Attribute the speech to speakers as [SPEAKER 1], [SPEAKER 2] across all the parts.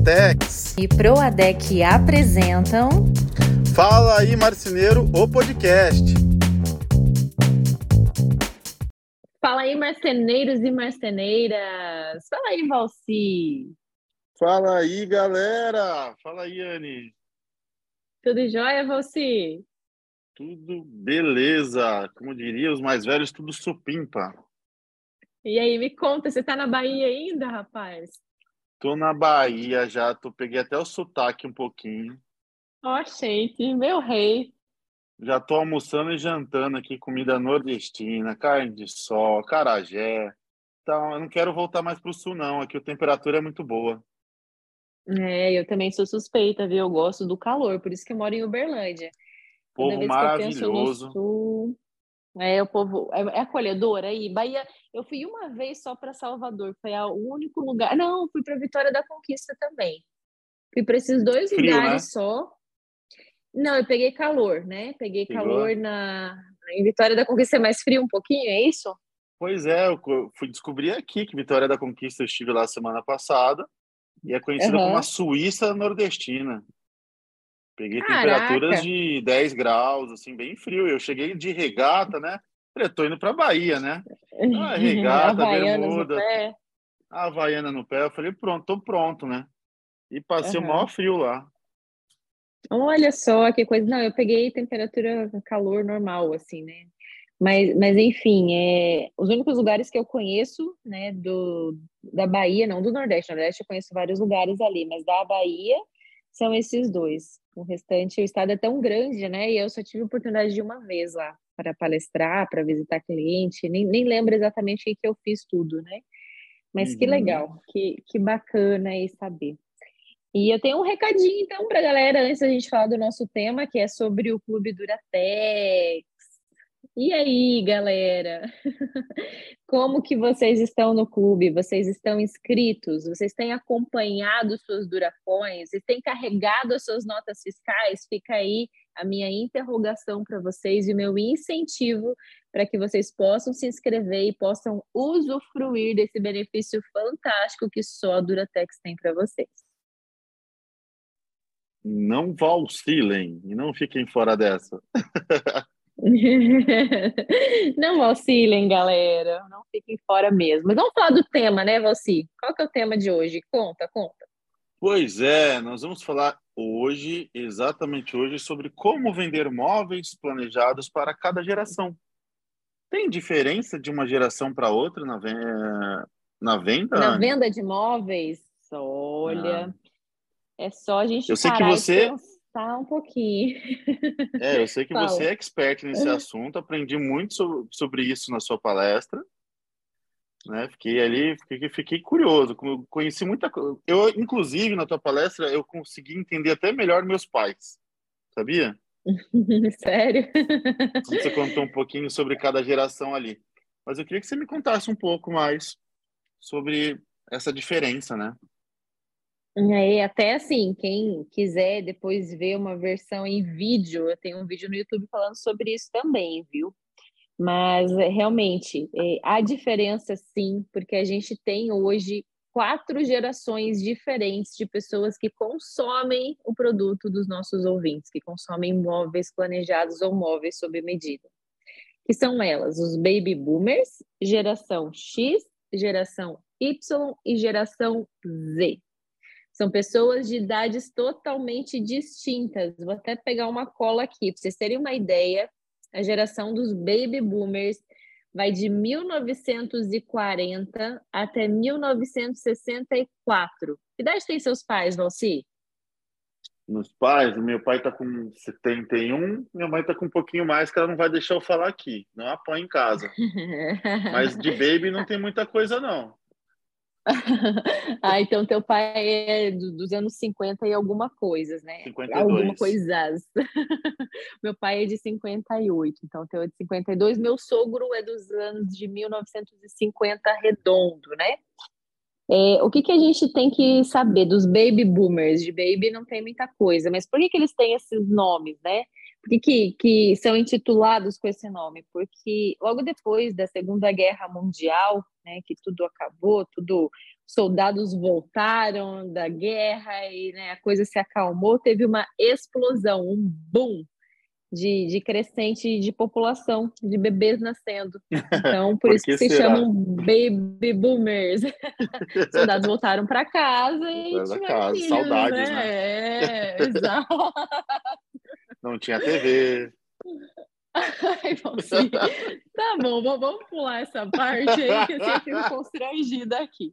[SPEAKER 1] Duratex
[SPEAKER 2] e Proadec apresentam
[SPEAKER 1] Fala aí Marceneiro, o podcast.
[SPEAKER 3] Fala aí marceneiros e marceneiras. Fala aí Valci.
[SPEAKER 1] Fala aí galera. Fala aí Anne.
[SPEAKER 3] Tudo jóia, Valci?
[SPEAKER 1] Tudo beleza. Como diria os mais velhos, tudo supimpa.
[SPEAKER 3] E aí, me conta, você tá na Bahia ainda, rapaz?
[SPEAKER 1] Tô na Bahia já, tô, peguei até o sotaque um pouquinho.
[SPEAKER 3] Ó, oh, gente, meu rei.
[SPEAKER 1] Já tô almoçando e jantando aqui comida nordestina, carne de sol, carajé. Então, eu não quero voltar mais pro sul não, aqui a temperatura é muito boa.
[SPEAKER 3] É, eu também sou suspeita, viu? Eu gosto do calor, por isso que eu moro em Uberlândia.
[SPEAKER 1] Povo maravilhoso.
[SPEAKER 3] Sul, é, o povo é, é acolhedor aí. Bahia, eu fui uma vez só para Salvador, foi o único lugar. Não, fui para Vitória da Conquista também. Fui para esses dois
[SPEAKER 1] Frio,
[SPEAKER 3] lugares
[SPEAKER 1] né?
[SPEAKER 3] só. Não, eu peguei calor, né? Peguei calor na em Vitória da Conquista é mais frio um pouquinho, é isso?
[SPEAKER 1] Pois é, eu fui descobrir aqui que Vitória da Conquista eu estive lá semana passada e é conhecida
[SPEAKER 3] Uhum.
[SPEAKER 1] como a Suíça nordestina. Peguei
[SPEAKER 3] Caraca.
[SPEAKER 1] temperaturas de 10 graus, assim, bem frio. Eu cheguei de regata, né? Falei, tô indo pra Bahia, né? Ah, regata, bermuda.
[SPEAKER 3] pé.
[SPEAKER 1] A Havaiana no pé. Eu falei, pronto, tô pronto, né? E passei o
[SPEAKER 3] Uhum.
[SPEAKER 1] maior frio lá.
[SPEAKER 3] Olha só que coisa. Não, eu peguei temperatura calor normal, assim, né? Mas, mas enfim, é, os únicos lugares que eu conheço, né, do, da Bahia, não do Nordeste, no Nordeste eu conheço vários lugares ali, mas da Bahia são esses dois. O restante, o estado é tão grande, né? E eu só tive oportunidade de uma vez lá para palestrar, para visitar cliente, nem, nem lembro exatamente o que que eu fiz tudo, né? Mas que
[SPEAKER 1] Uhum.
[SPEAKER 3] legal, que, que bacana aí saber. E eu tenho um recadinho, então, para a galera, antes da gente falar do nosso tema, que é sobre o Clube Duratex. E aí, galera? Como que vocês estão no clube? Vocês estão inscritos? Vocês têm acompanhado suas Duracões? Vocês têm carregado as suas notas fiscais? Fica aí a minha interrogação para vocês e o meu incentivo para que vocês possam se inscrever e possam usufruir desse benefício fantástico que só a Duratex tem para vocês.
[SPEAKER 1] Não vacilem e não fiquem fora dessa.
[SPEAKER 3] Não vacilem, galera. Não fiquem fora mesmo. Mas vamos falar do tema, né, Valci? Qual que é o tema de hoje? Conta, conta.
[SPEAKER 1] Pois é, nós vamos falar hoje, exatamente hoje, sobre como vender móveis planejados para cada geração. Tem diferença de uma geração para outra na, ven- na venda?
[SPEAKER 3] Na venda de imóveis, olha, é só a gente
[SPEAKER 1] Eu sei que você-
[SPEAKER 3] pensar um pouquinho.
[SPEAKER 1] É, eu sei que
[SPEAKER 3] Fala.
[SPEAKER 1] você é expert nesse assunto, aprendi muito so- sobre isso na sua palestra. Né? Fiquei ali, fiquei, fiquei curioso, como- conheci muita coisa. Eu, inclusive, na tua palestra, eu consegui entender até melhor meus pais, sabia?
[SPEAKER 3] Sério?
[SPEAKER 1] Você contou um pouquinho sobre cada geração ali. Mas eu queria que você me contasse um pouco mais sobre essa diferença, né?
[SPEAKER 3] É, até assim, quem quiser depois ver uma versão em vídeo, eu tenho um vídeo no YouTube falando sobre isso também, viu? Mas é, realmente é, há diferença sim, porque a gente tem hoje quatro gerações diferentes de pessoas que consomem o produto dos nossos ouvintes, que consomem móveis planejados ou móveis sob medida. Que são elas, os baby boomers, geração X, geração Y e geração Z. São pessoas de idades totalmente distintas. Vou até pegar uma cola aqui para vocês terem uma ideia. A geração dos baby boomers vai de 1940 até 1964. Que idade tem seus pais, Valci?
[SPEAKER 1] Nos pais, o meu pai tá com 71, minha mãe tá com um pouquinho mais, que ela não vai deixar eu falar aqui. Não apanha em casa. Mas de baby não tem muita coisa, não.
[SPEAKER 3] ah, então teu pai é do- dos anos 50 e alguma coisas, né?
[SPEAKER 1] 52.
[SPEAKER 3] Alguma coisas. meu pai é de 58, então teu é de 52. Meu sogro é dos anos de 1950 redondo, né? É, o que, que a gente tem que saber dos baby boomers? De baby não tem muita coisa, mas por que, que eles têm esses nomes, né? Por que, que, são intitulados com esse nome? Porque logo depois da Segunda Guerra Mundial, né, que tudo acabou, tudo soldados voltaram da guerra e né, a coisa se acalmou, teve uma explosão, um boom de, de crescente de população, de bebês nascendo. Então, por, por isso que, que se chamam baby boomers. Soldados voltaram para casa e tiveram casa. filhos,
[SPEAKER 1] Saudades, né?
[SPEAKER 3] né? É, exato.
[SPEAKER 1] Não tinha TV.
[SPEAKER 3] Ai, tá bom, vamos pular essa parte aí, que eu sempre fico constrangida aqui.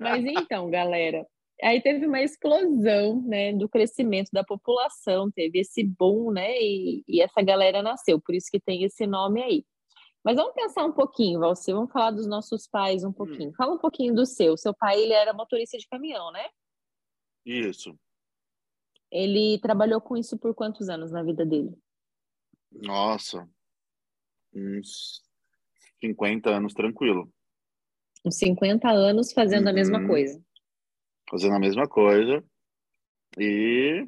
[SPEAKER 3] Mas então, galera, aí teve uma explosão, né, do crescimento da população, teve esse boom, né, e, e essa galera nasceu, por isso que tem esse nome aí. Mas vamos pensar um pouquinho, Valci, vamos falar dos nossos pais um pouquinho. Hum. Fala um pouquinho do seu. Seu pai, ele era motorista de caminhão, né?
[SPEAKER 1] Isso.
[SPEAKER 3] Ele trabalhou com isso por quantos anos na vida dele?
[SPEAKER 1] Nossa, uns 50 anos tranquilo.
[SPEAKER 3] Uns 50 anos fazendo uhum. a mesma uhum. coisa.
[SPEAKER 1] Fazendo a mesma coisa. E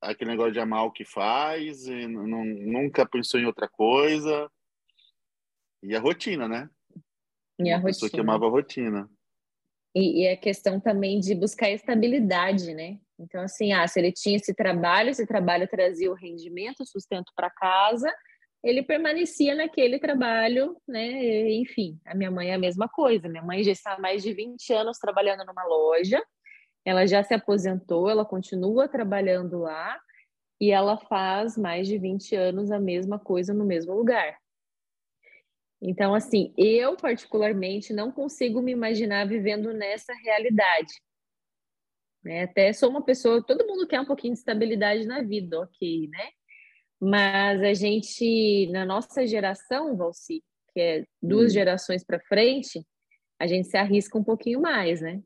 [SPEAKER 1] aquele negócio de amar o que faz, e não, nunca pensou em outra coisa. E a rotina, né?
[SPEAKER 3] E a
[SPEAKER 1] Uma
[SPEAKER 3] rotina.
[SPEAKER 1] que amava a rotina.
[SPEAKER 3] E, e a questão também de buscar estabilidade, né? Então, assim, ah, se ele tinha esse trabalho, esse trabalho trazia o rendimento, o sustento para casa, ele permanecia naquele trabalho, né? Enfim, a minha mãe é a mesma coisa. Minha mãe já está há mais de 20 anos trabalhando numa loja, ela já se aposentou, ela continua trabalhando lá e ela faz mais de 20 anos a mesma coisa no mesmo lugar. Então, assim, eu particularmente não consigo me imaginar vivendo nessa realidade. Né? Até sou uma pessoa, todo mundo quer um pouquinho de estabilidade na vida, ok, né? Mas a gente, na nossa geração, Valci, que é duas hum. gerações para frente, a gente se arrisca um pouquinho mais, né?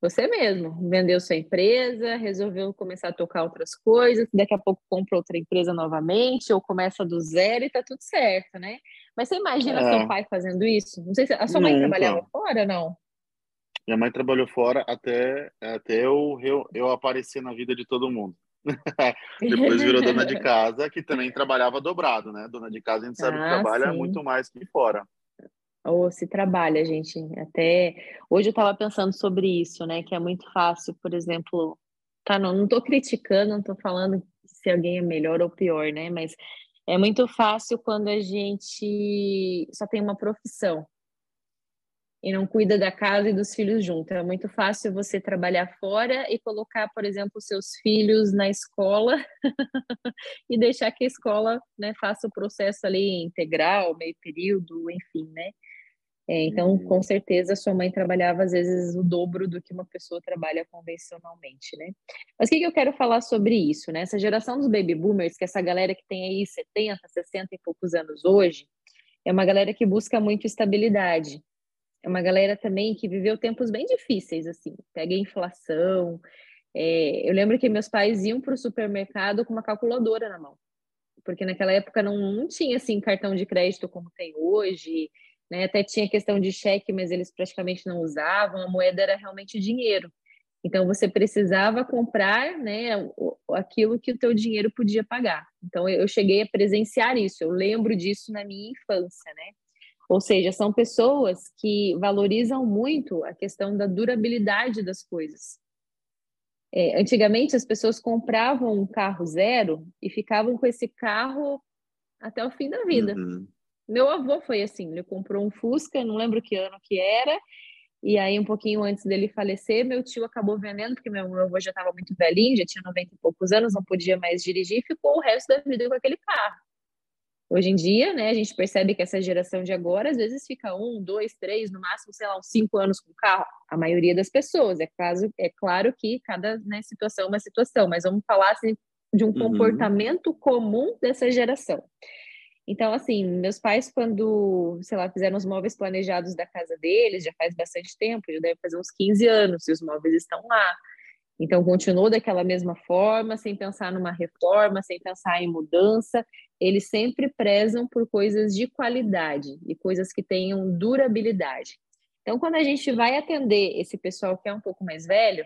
[SPEAKER 3] Você mesmo vendeu sua empresa, resolveu começar a tocar outras coisas, daqui a pouco compra outra empresa novamente, ou começa do zero e tá tudo certo, né? Mas você imagina é. seu pai fazendo isso? Não sei se a sua mãe Nunca. trabalhava fora, não?
[SPEAKER 1] Minha mãe trabalhou fora até, até eu, eu, eu aparecer na vida de todo mundo. Depois virou dona de casa, que também trabalhava dobrado, né? Dona de casa a gente sabe ah, que trabalha sim. muito mais que fora.
[SPEAKER 3] Ou se trabalha, gente. Até hoje eu estava pensando sobre isso, né? Que é muito fácil, por exemplo, tá? Não, não tô criticando, não tô falando se alguém é melhor ou pior, né? Mas é muito fácil quando a gente só tem uma profissão e não cuida da casa e dos filhos junto. É muito fácil você trabalhar fora e colocar, por exemplo, seus filhos na escola e deixar que a escola né, faça o processo ali integral, meio período, enfim, né? É, então, uhum. com certeza, sua mãe trabalhava às vezes o dobro do que uma pessoa trabalha convencionalmente, né? Mas o que, que eu quero falar sobre isso, né? Essa geração dos baby boomers, que é essa galera que tem aí 70, 60 e poucos anos hoje, é uma galera que busca muito estabilidade é uma galera também que viveu tempos bem difíceis, assim, pega inflação. É, eu lembro que meus pais iam para o supermercado com uma calculadora na mão, porque naquela época não, não tinha assim cartão de crédito como tem hoje, né? Até tinha questão de cheque, mas eles praticamente não usavam. A moeda era realmente dinheiro. Então você precisava comprar, né, aquilo que o teu dinheiro podia pagar. Então eu cheguei a presenciar isso. Eu lembro disso na minha infância, né? Ou seja, são pessoas que valorizam muito a questão da durabilidade das coisas. É, antigamente, as pessoas compravam um carro zero e ficavam com esse carro até o fim da vida. Uhum. Meu avô foi assim, ele comprou um Fusca, não lembro que ano que era, e aí um pouquinho antes dele falecer, meu tio acabou vendendo, porque meu avô já estava muito velhinho, já tinha 90 e poucos anos, não podia mais dirigir, e ficou o resto da vida com aquele carro. Hoje em dia, né, a gente percebe que essa geração de agora, às vezes, fica um, dois, três, no máximo, sei lá, uns cinco anos com o carro. A maioria das pessoas. É, caso, é claro que cada né, situação é uma situação, mas vamos falar assim, de um uhum. comportamento comum dessa geração. Então, assim, meus pais, quando, sei lá, fizeram os móveis planejados da casa deles, já faz bastante tempo, já deve fazer uns 15 anos, e os móveis estão lá. Então, continuou daquela mesma forma, sem pensar numa reforma, sem pensar em mudança. Eles sempre prezam por coisas de qualidade e coisas que tenham durabilidade. Então, quando a gente vai atender esse pessoal que é um pouco mais velho,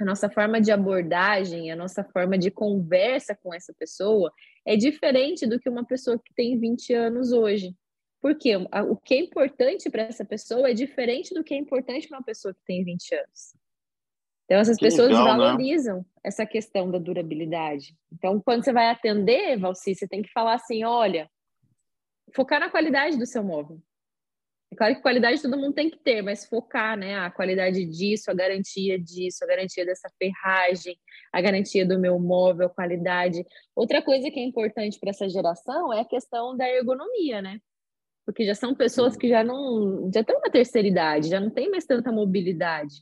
[SPEAKER 3] a nossa forma de abordagem, a nossa forma de conversa com essa pessoa é diferente do que uma pessoa que tem 20 anos hoje. Porque o que é importante para essa pessoa é diferente do que é importante para uma pessoa que tem 20 anos. Então, essas que pessoas legal, né? valorizam né? essa questão da durabilidade. Então, quando você vai atender, Valci, você tem que falar assim: olha, focar na qualidade do seu móvel. É claro que qualidade todo mundo tem que ter, mas focar, né? A qualidade disso, a garantia disso, a garantia dessa ferragem, a garantia do meu móvel, a qualidade. Outra coisa que é importante para essa geração é a questão da ergonomia, né? Porque já são pessoas que já não já estão na terceira idade, já não tem mais tanta mobilidade.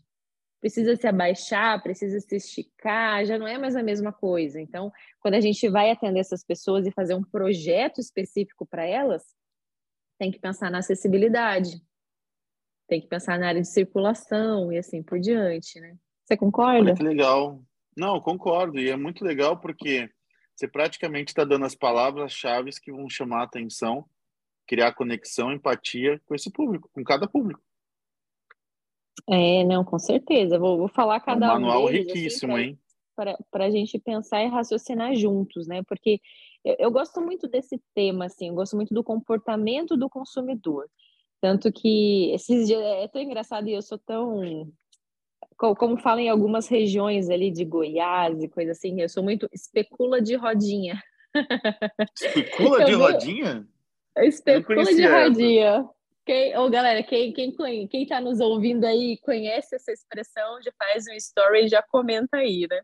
[SPEAKER 3] Precisa se abaixar, precisa se esticar, já não é mais a mesma coisa. Então, quando a gente vai atender essas pessoas e fazer um projeto específico para elas, tem que pensar na acessibilidade, tem que pensar na área de circulação e assim por diante, né? Você concorda?
[SPEAKER 1] Olha que legal. Não, concordo. E é muito legal porque você praticamente está dando as palavras-chave que vão chamar a atenção, criar conexão, empatia com esse público, com cada público.
[SPEAKER 3] É, não, com certeza. Vou, vou falar cada
[SPEAKER 1] é um manual
[SPEAKER 3] deles,
[SPEAKER 1] assim, riquíssimo, assim, hein?
[SPEAKER 3] Para a gente pensar e raciocinar juntos, né? Porque eu, eu gosto muito desse tema, assim, eu gosto muito do comportamento do consumidor. Tanto que esses dias é tão engraçado e eu sou tão. Como falam em algumas regiões ali de Goiás e coisa assim, eu sou muito especula de rodinha.
[SPEAKER 1] Especula de vou... rodinha?
[SPEAKER 3] Especula de rodinha. Quem, oh, galera, quem, quem, quem tá nos ouvindo aí conhece essa expressão, já faz um story e já comenta aí, né?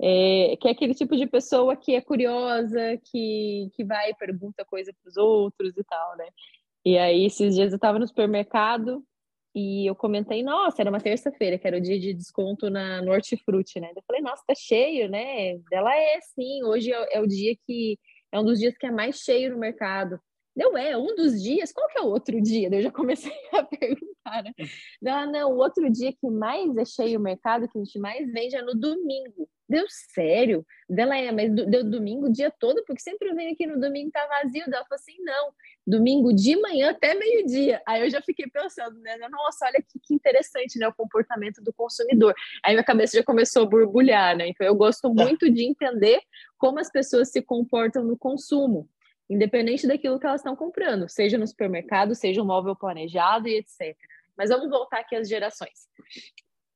[SPEAKER 3] É, que é aquele tipo de pessoa que é curiosa, que, que vai e pergunta coisa para os outros e tal, né? E aí, esses dias eu estava no supermercado e eu comentei, nossa, era uma terça-feira, que era o dia de desconto na, no Hortifruti, né? Eu falei, nossa, tá cheio, né? Ela é, sim, hoje é, é o dia que, é um dos dias que é mais cheio no mercado. Deu, é, um dos dias, qual que é o outro dia? Eu já comecei a perguntar, né? Não, não, o outro dia que mais é cheio o mercado, que a gente mais vende é no domingo. Deu sério? Dela é, mas deu domingo o dia todo, porque sempre eu venho aqui no domingo tá vazio. Ela falou assim: não, domingo de manhã até meio-dia. Aí eu já fiquei pensando, né? Nossa, olha que, que, interessante, né? O comportamento do consumidor. Aí minha cabeça já começou a borbulhar, né? Então eu gosto muito de entender como as pessoas se comportam no consumo, independente daquilo que elas estão comprando, seja no supermercado, seja um móvel planejado e etc. Mas vamos voltar aqui às gerações.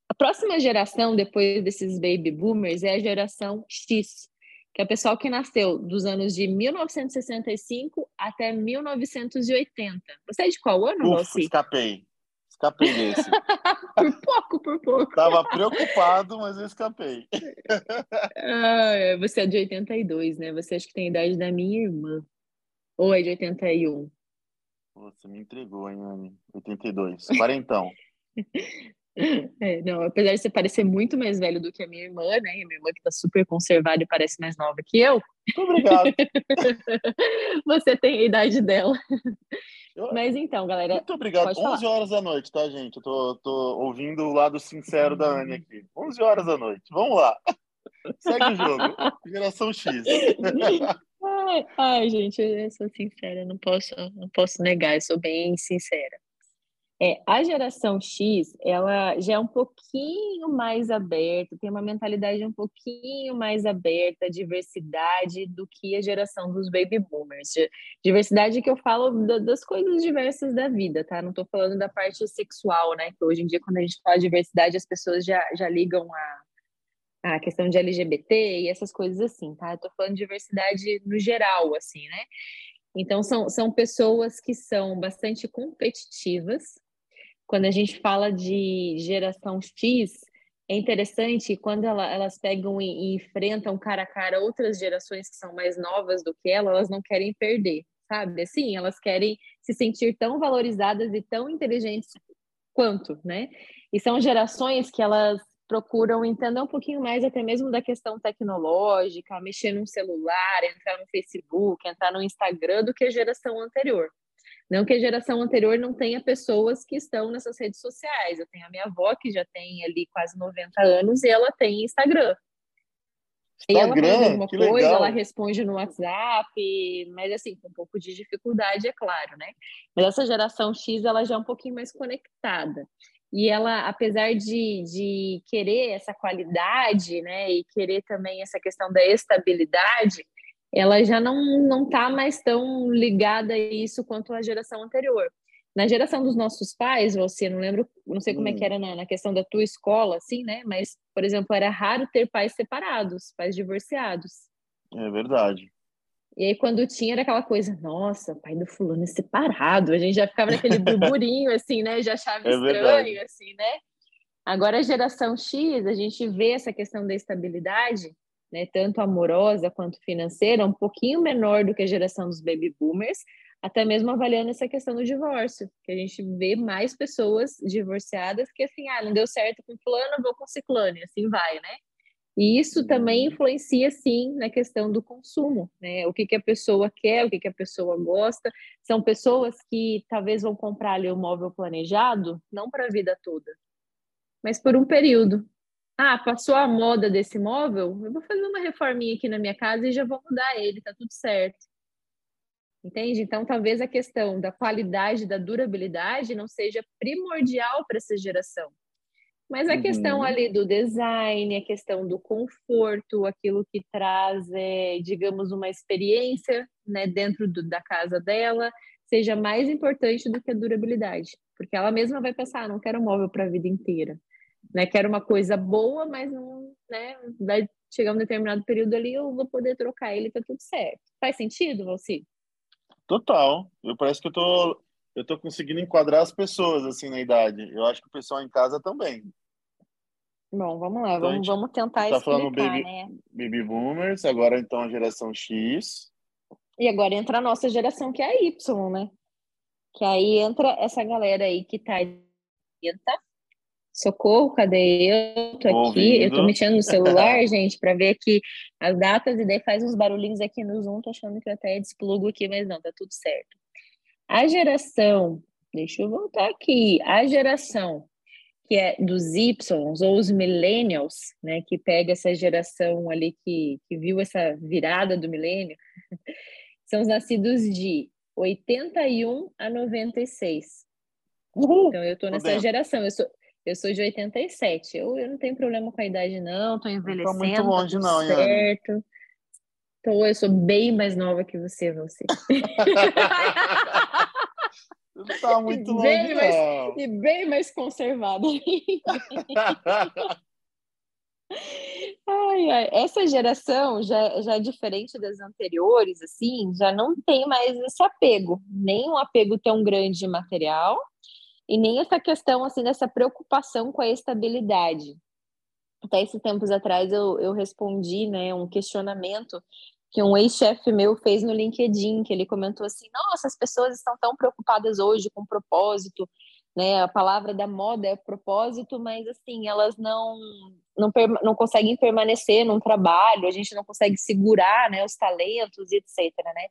[SPEAKER 3] A próxima geração, depois desses baby boomers, é a geração X, que é o pessoal que nasceu dos anos de 1965 até 1980. Você é de qual ano,
[SPEAKER 1] Ufa, escapei. Escapei desse.
[SPEAKER 3] por pouco, por pouco.
[SPEAKER 1] Tava preocupado, mas eu escapei.
[SPEAKER 3] ah, você é de 82, né? Você acha que tem a idade da minha irmã. Ou é de 81?
[SPEAKER 1] Você me entregou, hein, Anne? 82. Quarentão.
[SPEAKER 3] É, não, apesar de você parecer muito mais velho do que a minha irmã, né? A minha irmã que tá super conservada e parece mais nova que eu.
[SPEAKER 1] Muito obrigado.
[SPEAKER 3] você tem a idade dela. Eu... Mas então, galera.
[SPEAKER 1] Muito obrigado. 11 falar. horas da noite, tá, gente? Eu tô, tô ouvindo o lado sincero da Anne aqui. 11 horas da noite. Vamos lá. Segue o jogo. Geração X.
[SPEAKER 3] Ai, gente, eu sou sincera, não posso, não posso negar, eu sou bem sincera. É, a geração X, ela já é um pouquinho mais aberta, tem uma mentalidade um pouquinho mais aberta, diversidade, do que a geração dos baby boomers. Diversidade que eu falo das coisas diversas da vida, tá? Não estou falando da parte sexual, né? Que hoje em dia, quando a gente fala de diversidade, as pessoas já, já ligam a, a questão de LGBT e essas coisas assim, tá? Eu tô falando de diversidade no geral, assim, né? Então, são, são pessoas que são bastante competitivas, quando a gente fala de geração X, é interessante quando ela, elas pegam e, e, enfrentam cara a cara outras gerações que são mais novas do que ela, elas não querem perder, sabe? Assim, elas querem se sentir tão valorizadas e tão inteligentes quanto, né? E são gerações que elas procuram entender um pouquinho mais até mesmo da questão tecnológica, mexer num celular, entrar no Facebook, entrar no Instagram do que a geração anterior. Não que a geração anterior não tenha pessoas que estão nessas redes sociais. Eu tenho a minha avó, que já tem ali quase 90 anos, e ela tem Instagram. E ela manda alguma coisa, legal. ela responde no WhatsApp, mas assim, com um pouco de dificuldade, é claro, né? Mas essa geração X, ela já é um pouquinho mais conectada. E ela, apesar de, de querer essa qualidade, né, e querer também essa questão da estabilidade, ela já não não está mais tão ligada a isso quanto a geração anterior. Na geração dos nossos pais, você não lembro, não sei como hum. é que hum. era na, na, questão da tua escola, assim, né? Mas, por exemplo, era raro ter pais separados, pais divorciados.
[SPEAKER 1] É verdade.
[SPEAKER 3] E aí, quando tinha, era aquela coisa, nossa, o pai do fulano é separado. A gente já ficava naquele burburinho, assim, né? Já achava é estranho, verdade. assim, né? Agora, a geração X, a gente vê essa questão da estabilidade, né? Tanto amorosa quanto financeira, um pouquinho menor do que a geração dos baby boomers, até mesmo avaliando essa questão do divórcio, que a gente vê mais pessoas divorciadas que, assim, ah, não deu certo com fulano, vou com ciclano, e assim vai, né? E isso também uhum. influencia, sim, na questão do consumo, né? O que, que a pessoa quer, o que, que a pessoa gosta. São pessoas que talvez vão comprar ali o um móvel planejado, não para a vida toda, mas por um período. Ah, passou a moda desse móvel, eu vou fazer uma reforminha aqui na minha casa e já vou mudar ele, tá tudo certo. Entende? Então, talvez a questão da qualidade, da durabilidade não seja primordial para essa geração. Mas a uhum. questão ali do design, a questão do conforto, aquilo que traz, é, digamos, uma experiência né, dentro do, da casa dela, seja mais importante do que a durabilidade. Porque ela mesma vai pensar, ah, não quero um móvel para a vida inteira. Né? Quero uma coisa boa, mas não né, vai chegar um determinado período ali, eu vou poder trocar ele, tá tudo certo. Faz sentido, Valci?
[SPEAKER 1] Total. Eu parece que eu tô eu tô conseguindo enquadrar as pessoas assim na idade. Eu acho que o pessoal em casa também.
[SPEAKER 3] Bom, vamos lá, então, vamos, vamos tentar tá explicar, falando baby,
[SPEAKER 1] né? Baby boomers, agora então a geração X.
[SPEAKER 3] E agora entra a nossa geração, que é a Y, né? Que aí entra essa galera aí que tá Socorro, cadê eu? Tô aqui, Ouvindo. eu tô mexendo no celular, gente, para ver aqui as datas e daí faz uns barulhinhos aqui no Zoom, tô achando que eu até desplugo aqui, mas não, tá tudo certo. A geração, deixa eu voltar aqui, a geração que é dos Y, ou os millennials, né, que pega essa geração ali que, que viu essa virada do milênio, são os nascidos de 81 a 96. Uhul, então, eu estou nessa geração, eu sou, eu sou de 87. Eu, eu não tenho problema com a idade, não, estou envelhecendo. Não muito longe, tá não, certo. Então, eu sou bem mais nova que você, você.
[SPEAKER 1] Não tá muito longe, bem mais, não.
[SPEAKER 3] E bem mais conservado. ai, ai. Essa geração já, já é diferente das anteriores, assim, já não tem mais esse apego, nem um apego tão grande de material, e nem essa questão, assim, dessa preocupação com a estabilidade. Até esses tempos atrás eu, eu respondi, né, um questionamento que um ex-chefe meu fez no LinkedIn, que ele comentou assim: nossa, as pessoas estão tão preocupadas hoje com propósito, né? A palavra da moda é propósito, mas assim, elas não não, não conseguem permanecer num trabalho, a gente não consegue segurar, né, os talentos e etc, né?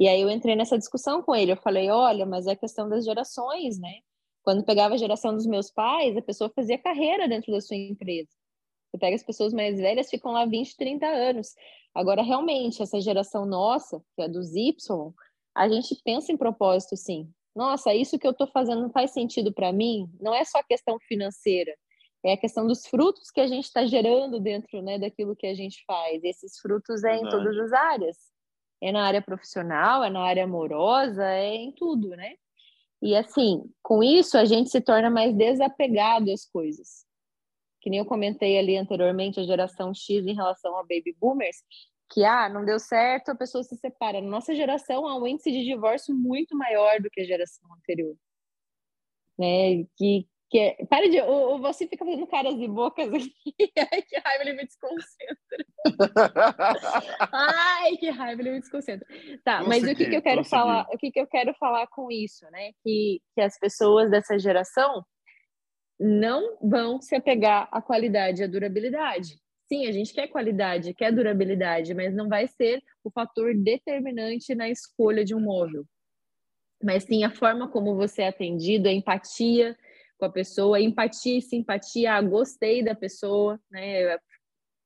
[SPEAKER 3] E aí eu entrei nessa discussão com ele, eu falei: olha, mas é questão das gerações, né? Quando pegava a geração dos meus pais, a pessoa fazia carreira dentro da sua empresa. Você pega as pessoas mais velhas, ficam lá 20, 30 anos. Agora, realmente, essa geração nossa, que é dos Y, a gente pensa em propósito, sim. Nossa, isso que eu estou fazendo não faz sentido para mim? Não é só questão financeira, é a questão dos frutos que a gente está gerando dentro né, daquilo que a gente faz. E esses frutos é em todas as áreas. É na área profissional, é na área amorosa, é em tudo, né? E assim, com isso a gente se torna mais desapegado às coisas que nem eu comentei ali anteriormente, a geração X em relação a baby boomers, que ah, não deu certo, a pessoa se separa. Na nossa geração há um índice de divórcio muito maior do que a geração anterior. Né? Que, que é... Para de. O, você fica fazendo caras e bocas aqui. Ai, que raiva, ele me desconcentra. Ai, que raiva, ele me desconcentra. Tá, mas o que, que eu quero falar? O que, que eu quero falar com isso, né? Que, que as pessoas dessa geração não vão se apegar à qualidade e à durabilidade. Sim, a gente quer qualidade, quer durabilidade, mas não vai ser o fator determinante na escolha de um móvel. Mas sim a forma como você é atendido, a empatia com a pessoa, empatia e simpatia, ah, gostei da pessoa, né?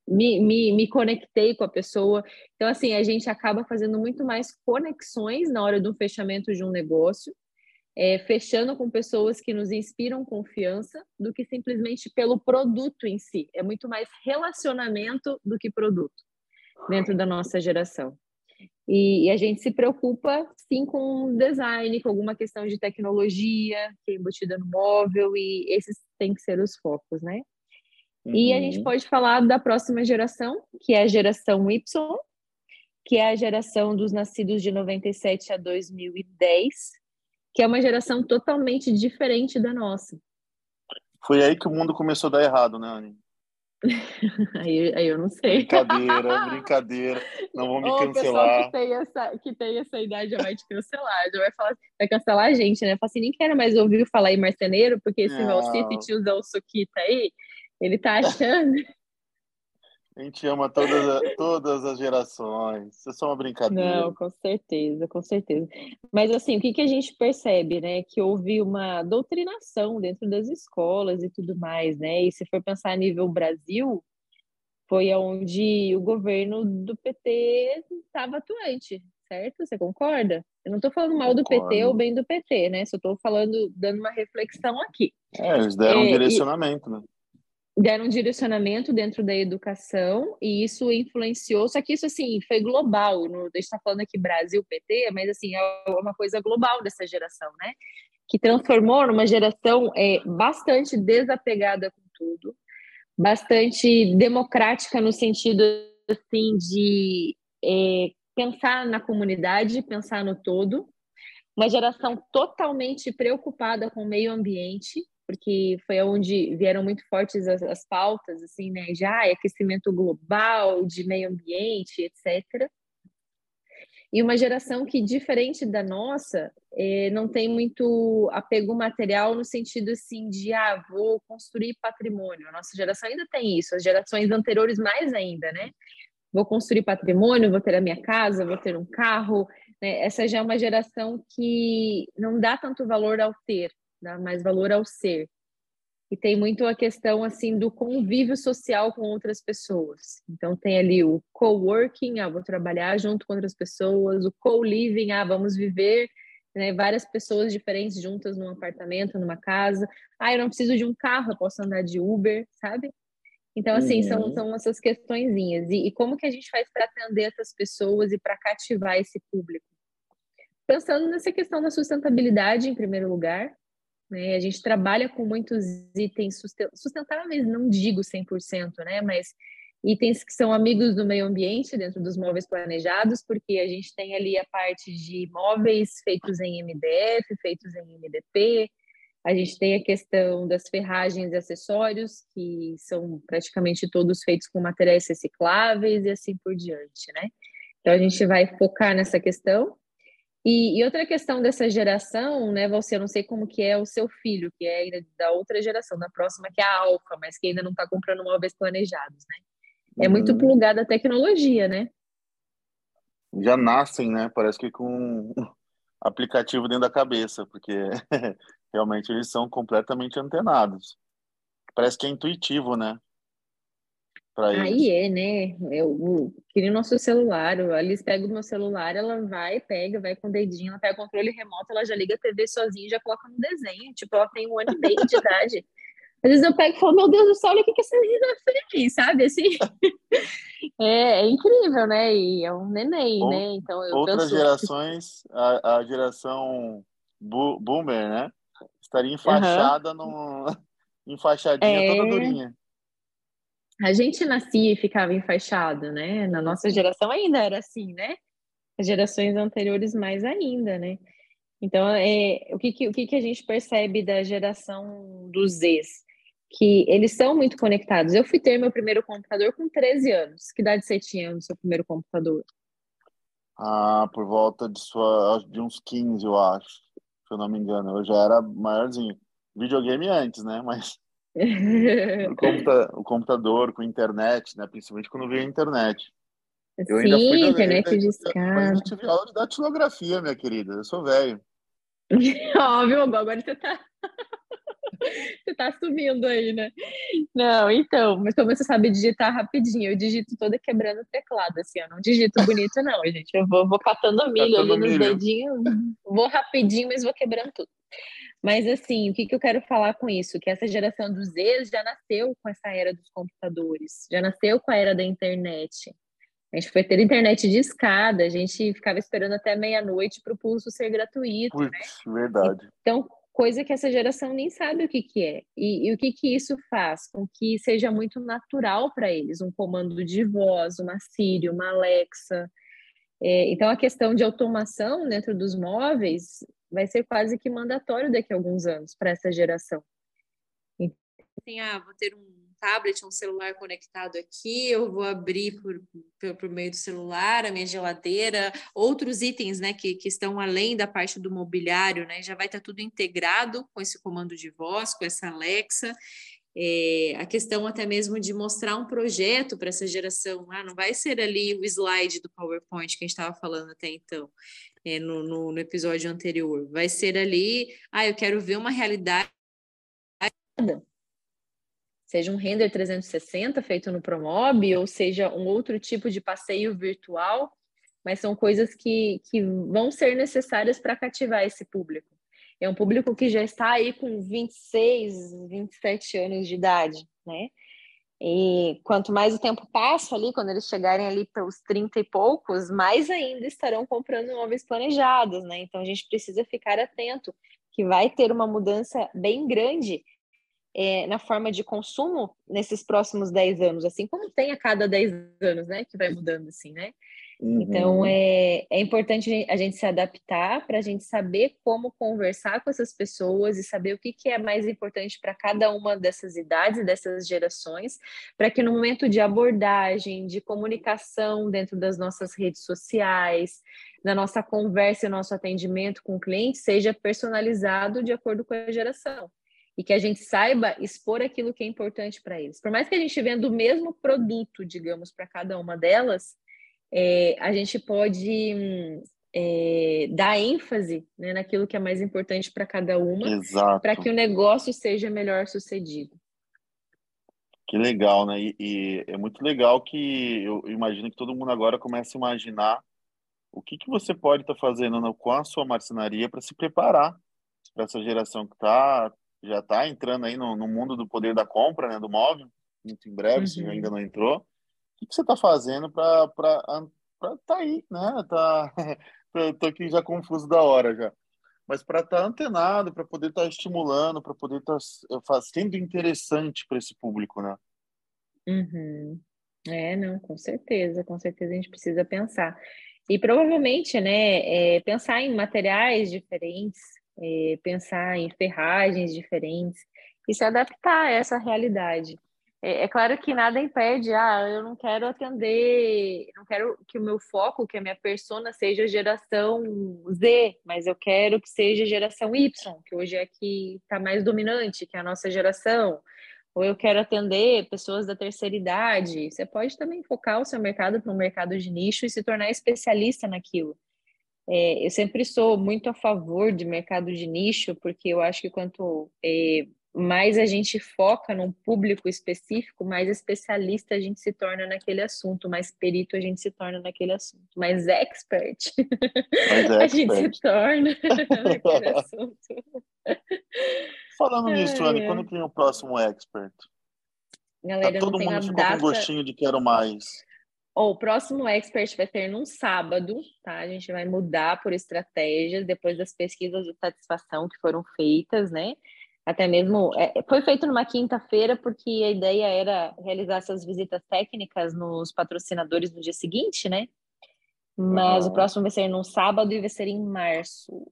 [SPEAKER 3] Me, me, me conectei com a pessoa. Então, assim, a gente acaba fazendo muito mais conexões na hora do fechamento de um negócio é, fechando com pessoas que nos inspiram confiança do que simplesmente pelo produto em si. É muito mais relacionamento do que produto dentro da nossa geração. E, e, a gente se preocupa, sim, com design, com alguma questão de tecnologia que é embutida no móvel, e esses têm que ser os focos, né? Uhum. E a gente uhum. pode falar da próxima geração, que é a geração Y, que é a geração dos nascidos de 97 a 2010, que é uma geração totalmente diferente da nossa.
[SPEAKER 1] Foi aí que o mundo começou a dar errado, né, Anny?
[SPEAKER 3] aí, aí eu não sei.
[SPEAKER 1] Brincadeira, brincadeira. Não vão me Ô, cancelar.
[SPEAKER 3] que tem, essa, que tem essa idade já vai te cancelar, já vai, falar, vai cancelar a gente, né? Fala assim, nem quero mais ouvir falar em marceneiro, porque esse Valcito tiozão Suquita aí, ele tá achando.
[SPEAKER 1] A gente ama todas, todas as gerações. Isso é só uma brincadeira.
[SPEAKER 3] Não, com certeza, com certeza. Mas assim, o que, que a gente percebe, né? Que houve uma doutrinação dentro das escolas e tudo mais, né? E se for pensar a nível Brasil, foi onde o governo do PT estava atuante, certo? Você concorda? Eu não estou falando mal do PT ou bem do PT, né? Só estou falando, dando uma reflexão aqui.
[SPEAKER 1] É, eles deram é, um direcionamento, e... né?
[SPEAKER 3] Deram um direcionamento dentro da educação e isso influenciou, só que isso assim foi global, no, a gente está falando aqui Brasil, PT, mas assim é uma coisa global dessa geração, né? Que transformou numa geração é, bastante desapegada com tudo, bastante democrática no sentido assim de é, pensar na comunidade, pensar no todo, uma geração totalmente preocupada com o meio ambiente, porque foi onde vieram muito fortes as, as pautas, assim, né, já aquecimento global, de meio ambiente, etc. E uma geração que, diferente da nossa, eh, não tem muito apego material no sentido, assim, de, ah, vou construir patrimônio. A nossa geração ainda tem isso, as gerações anteriores mais ainda, né? Vou construir patrimônio, vou ter a minha casa, vou ter um carro. Né? Essa já é uma geração que não dá tanto valor ao ter, dá mais valor ao ser. E tem muito a questão assim do convívio social com outras pessoas. Então tem ali o co-working, ah, vou trabalhar junto com outras pessoas, o co-living, ah, vamos viver né, várias pessoas diferentes juntas num apartamento, numa casa. Ah, eu não preciso de um carro, eu posso andar de Uber, sabe? Então, assim, uhum. são, são essas questõezinhas. E, e como que a gente faz para atender essas pessoas e para cativar esse público? Pensando nessa questão da sustentabilidade, em primeiro lugar, né? A gente trabalha com muitos itens sustentáveis, não digo 100%, né? mas itens que são amigos do meio ambiente dentro dos móveis planejados, porque a gente tem ali a parte de móveis feitos em MDF, feitos em MDP, a gente tem a questão das ferragens e acessórios, que são praticamente todos feitos com materiais recicláveis e assim por diante, né? Então a gente vai focar nessa questão. E, e, outra questão dessa geração, né, você, eu não sei como que é o seu filho, que é ainda da outra geração, da próxima, que é a alfa, mas que ainda não está comprando móveis planejados, né? É uhum. muito plugada a tecnologia, né?
[SPEAKER 1] Já nascem, né? Parece que com aplicativo dentro da cabeça, porque realmente eles são completamente antenados. Parece que é intuitivo, né?
[SPEAKER 3] Aí é, né? Eu, que nem o nosso celular. A Alice pega o meu celular, ela vai, pega, vai com o dedinho, ela pega o controle remoto, ela já liga a TV sozinha e já coloca no desenho. Tipo, ela tem um ano e meio de idade. Às vezes eu pego e falo, meu Deus do céu, olha o que, que essa menina fez, sabe? Assim, é, é, incrível, né? E é um neném, Ou, né? Então, eu
[SPEAKER 1] outras penso... gerações, a, a geração boomer, né? Estaria enfaixada uhum. no... enfaixadinha é... toda durinha.
[SPEAKER 3] A gente nascia e ficava enfaixado, né? Na nossa geração ainda era assim, né? As gerações anteriores mais ainda, né? Então, é, o, que, que, o que, que a gente percebe da geração dos Zs? Que eles são muito conectados. Eu fui ter meu primeiro computador com 13 anos. Que idade você tinha no seu primeiro computador?
[SPEAKER 1] Ah, por volta de, sua, de uns 15, eu acho. Se eu não me engano. Eu já era maiorzinho. Videogame antes, né? Mas o, computa o, computador com internet, né? Principalmente quando veio a internet.
[SPEAKER 3] Eu Sim, ainda fui internet de escada.
[SPEAKER 1] Eu tive aula de datilografia, minha querida. Eu sou velho.
[SPEAKER 3] Óbvio, agora você tá. você tá subindo aí, né? Não, então, mas como você sabe digitar rapidinho, eu digito toda quebrando o teclado, assim, eu não digito bonito, não, gente. Eu vou, vou catando milho catando ali nos dedinhos, vou rapidinho, mas vou quebrando tudo. Mas, assim, o que, que eu quero falar com isso? Que essa geração dos Z já nasceu com essa era dos computadores, já nasceu com a era da internet. A gente foi ter internet de escada, a gente ficava esperando até meia-noite para o pulso ser gratuito.
[SPEAKER 1] Putz,
[SPEAKER 3] né?
[SPEAKER 1] verdade.
[SPEAKER 3] Então, coisa que essa geração nem sabe o que, que é. E, e o que, que isso faz? Com que seja muito natural para eles, um comando de voz, uma Siri, uma Alexa. É, então, a questão de automação dentro dos móveis vai ser quase que mandatório daqui a alguns anos para essa geração.
[SPEAKER 4] Assim, ah, vou ter um tablet, um celular conectado aqui, eu vou abrir por, por, por, meio do celular a minha geladeira, outros itens né, que, que estão além da parte do mobiliário, né, já vai estar tudo integrado com esse comando de voz, com essa Alexa. É, a questão até mesmo de mostrar um projeto para essa geração, ah, não vai ser ali o slide do PowerPoint que a gente estava falando até então, é, no, no, no episódio anterior, vai ser ali, ah, eu quero ver uma realidade
[SPEAKER 3] seja um render 360 feito no Promob, ou seja um outro tipo de passeio virtual, mas são coisas que, que vão ser necessárias para cativar esse público. É um público que já está aí com 26, 27 anos de idade, né? E quanto mais o tempo passa ali, quando eles chegarem ali pelos 30 e poucos, mais ainda estarão comprando móveis planejados, né? Então a gente precisa ficar atento que vai ter uma mudança bem grande é, na forma de consumo nesses próximos 10 anos, assim como tem a cada 10 anos, né, que vai mudando assim, né? Uhum. Então, é, é importante a gente se adaptar para a gente saber como conversar com essas pessoas e saber o que, que é mais importante para cada uma dessas idades, dessas gerações, para que no momento de abordagem, de comunicação dentro das nossas redes sociais, na nossa conversa e nosso atendimento com o cliente, seja personalizado de acordo com a geração e que a gente saiba expor aquilo que é importante para eles. Por mais que a gente venda o mesmo produto, digamos, para cada uma delas, é, a gente pode é, dar ênfase né, naquilo que é mais importante para cada uma, para que o negócio seja melhor sucedido.
[SPEAKER 1] Que legal, né? E, e, é muito legal que eu imagino que todo mundo agora comece a imaginar o que, que você pode estar tá fazendo com a sua marcenaria para se preparar para essa geração que está já está entrando aí no, no, mundo do poder da compra, né, do móvel, muito em breve, uhum. se ainda não entrou. Que, que você está fazendo para estar tá aí, né? Tá, tô aqui já confuso da hora já. Mas para estar tá antenado, para poder estar tá estimulando, para poder estar tá fazendo interessante para esse público, né?
[SPEAKER 3] Uhum. É, não, com certeza, com certeza a gente precisa pensar. E provavelmente, né, é, pensar em materiais diferentes, é, pensar em ferragens diferentes e se adaptar a essa realidade. É, é, claro que nada impede, ah, eu não quero atender, não quero que o meu foco, que a minha persona seja geração Z, mas eu quero que seja geração Y, que hoje é que está mais dominante, que é a nossa geração. Ou eu quero atender pessoas da terceira idade. Você pode também focar o seu mercado para um mercado de nicho e se tornar especialista naquilo. É, eu sempre sou muito a favor de mercado de nicho, porque eu acho que quanto é, mais a gente foca num público específico, mais especialista a gente se torna naquele assunto, mais perito a gente se torna naquele assunto, mais expert, mais a gente se torna naquele assunto.
[SPEAKER 1] Falando nisso, Anne, quando que vem o próximo expert?
[SPEAKER 3] Galera, tá
[SPEAKER 1] todo mundo ficou data... com gostinho de quero mais.
[SPEAKER 3] O próximo expert vai ter num sábado, tá? A gente vai mudar por estratégias depois das pesquisas de satisfação que foram feitas, né? Até mesmo é, foi feito numa quinta-feira porque a ideia era realizar essas visitas técnicas nos patrocinadores no dia seguinte, né? Mas uhum. o próximo vai ser num sábado e vai ser em março.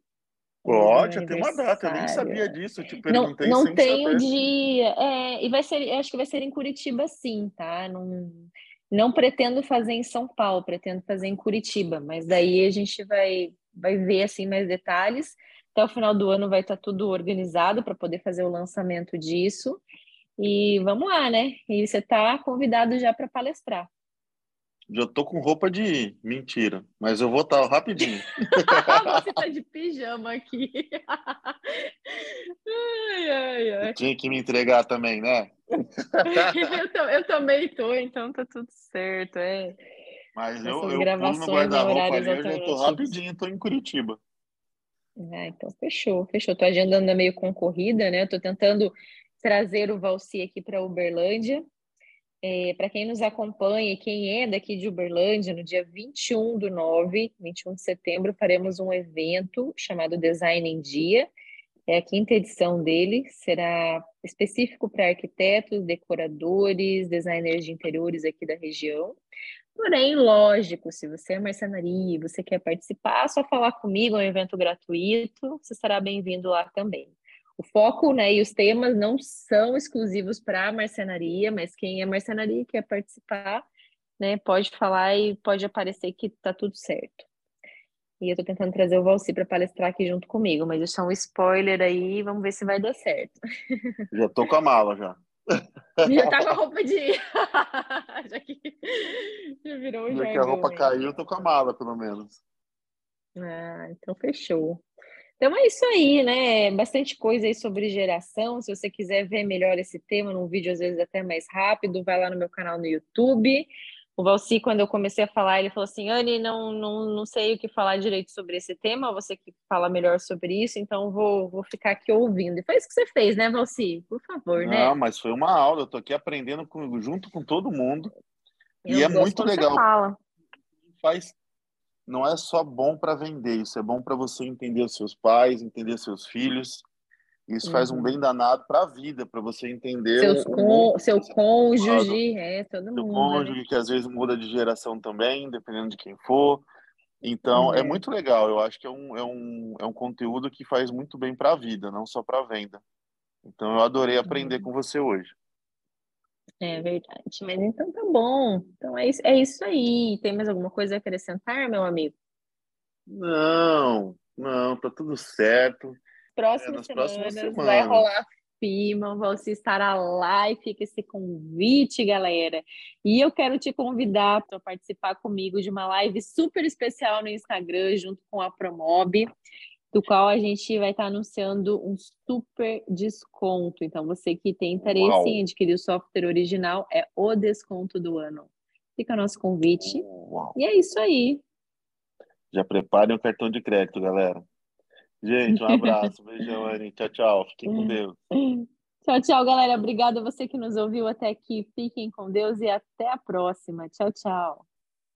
[SPEAKER 1] Pode, tem uma data, eu nem sabia disso, eu te
[SPEAKER 3] perguntei Não, não tem o dia, é, e vai ser, acho que vai ser em Curitiba sim, tá? Não, não pretendo fazer em São Paulo, pretendo fazer em Curitiba, mas daí a gente vai, vai ver assim mais detalhes. Até o final do ano vai estar tudo organizado para poder fazer o lançamento disso. E vamos lá, né? E você está convidado já para palestrar.
[SPEAKER 1] Já tô com roupa de mentira, mas eu vou estar tá rapidinho.
[SPEAKER 3] Você tá de pijama aqui. ai, ai, ai.
[SPEAKER 1] Tinha que me entregar também, né?
[SPEAKER 3] eu, eu, também tô, então tá tudo certo. É.
[SPEAKER 1] Mas eu, eu no guarda-roupa ali, eu já tô rapidinho, tô em Curitiba.
[SPEAKER 3] Ah, então fechou, fechou. Tua agenda anda meio concorrida, né? Tô tentando trazer o Valci aqui para Uberlândia. É, para quem nos acompanha, quem é daqui de Uberlândia, no dia 21 do 9, 21 de setembro, faremos um evento chamado Design em Dia. É a quinta edição dele, será específico para arquitetos, decoradores, designers de interiores aqui da região. Porém, lógico, se você é marcenaria e você quer participar, é só falar comigo, é um evento gratuito, você será bem-vindo lá também. O foco né, e os temas não são exclusivos para a marcenaria, mas quem é marcenaria e quer participar, né, pode falar e pode aparecer que está tudo certo. E eu estou tentando trazer o Valci para palestrar aqui junto comigo, mas isso é um spoiler aí, vamos ver se vai dar certo.
[SPEAKER 1] Já estou com a mala já.
[SPEAKER 3] Já tá com a roupa de. já que já virou um
[SPEAKER 1] Já que a roupa caiu, eu tô com a mala, pelo menos.
[SPEAKER 3] Ah, então fechou. Então é isso aí, né? Bastante coisa aí sobre geração. Se você quiser ver melhor esse tema num vídeo, às vezes até mais rápido, vai lá no meu canal no YouTube. O Valci, quando eu comecei a falar, ele falou assim: Anne, não, não, não sei o que falar direito sobre esse tema, você que fala melhor sobre isso, então vou, vou ficar aqui ouvindo. E foi isso que você fez, né, Valci? Por favor,
[SPEAKER 1] não,
[SPEAKER 3] né?
[SPEAKER 1] Não, mas foi uma aula, eu tô aqui aprendendo com, junto com todo mundo. Eu e é muito legal.
[SPEAKER 3] Fala.
[SPEAKER 1] Faz não é só bom para vender, isso é bom para você entender os seus pais, entender seus filhos. Isso uhum. faz um uhum. bem danado para a vida, para você entender.
[SPEAKER 3] Seus o, seu cônjuge, é, todo
[SPEAKER 1] seu
[SPEAKER 3] mundo. Seu
[SPEAKER 1] né? cônjuge, né? que às vezes muda de geração também, dependendo de quem for. Então, uhum. é muito legal. Eu acho que é um, é um, é um conteúdo que faz muito bem para a vida, não só para a venda. Então, eu adorei aprender uhum. com você hoje.
[SPEAKER 3] É verdade. Mas então tá bom. Então é isso, é isso aí. Tem mais alguma coisa a acrescentar, meu amigo?
[SPEAKER 1] Não, não, tá tudo certo.
[SPEAKER 3] Próximas, é, semanas, próximas semanas vai rolar FIMA, você estará lá e fica esse convite, galera. E eu quero te convidar para participar comigo de uma live super especial no Instagram, junto com a Promob do qual a gente vai estar anunciando um super desconto. Então, você que tem interesse Uau. em adquirir o software original, é o desconto do ano. Fica o nosso convite. Uau. E é isso aí.
[SPEAKER 1] Já preparem o cartão de crédito, galera. Gente, um abraço. Beijão, Anne. Tchau, tchau. Fiquem com Deus.
[SPEAKER 3] Tchau, tchau, galera. Obrigada a você que nos ouviu até aqui. Fiquem com Deus e até a próxima. Tchau, tchau.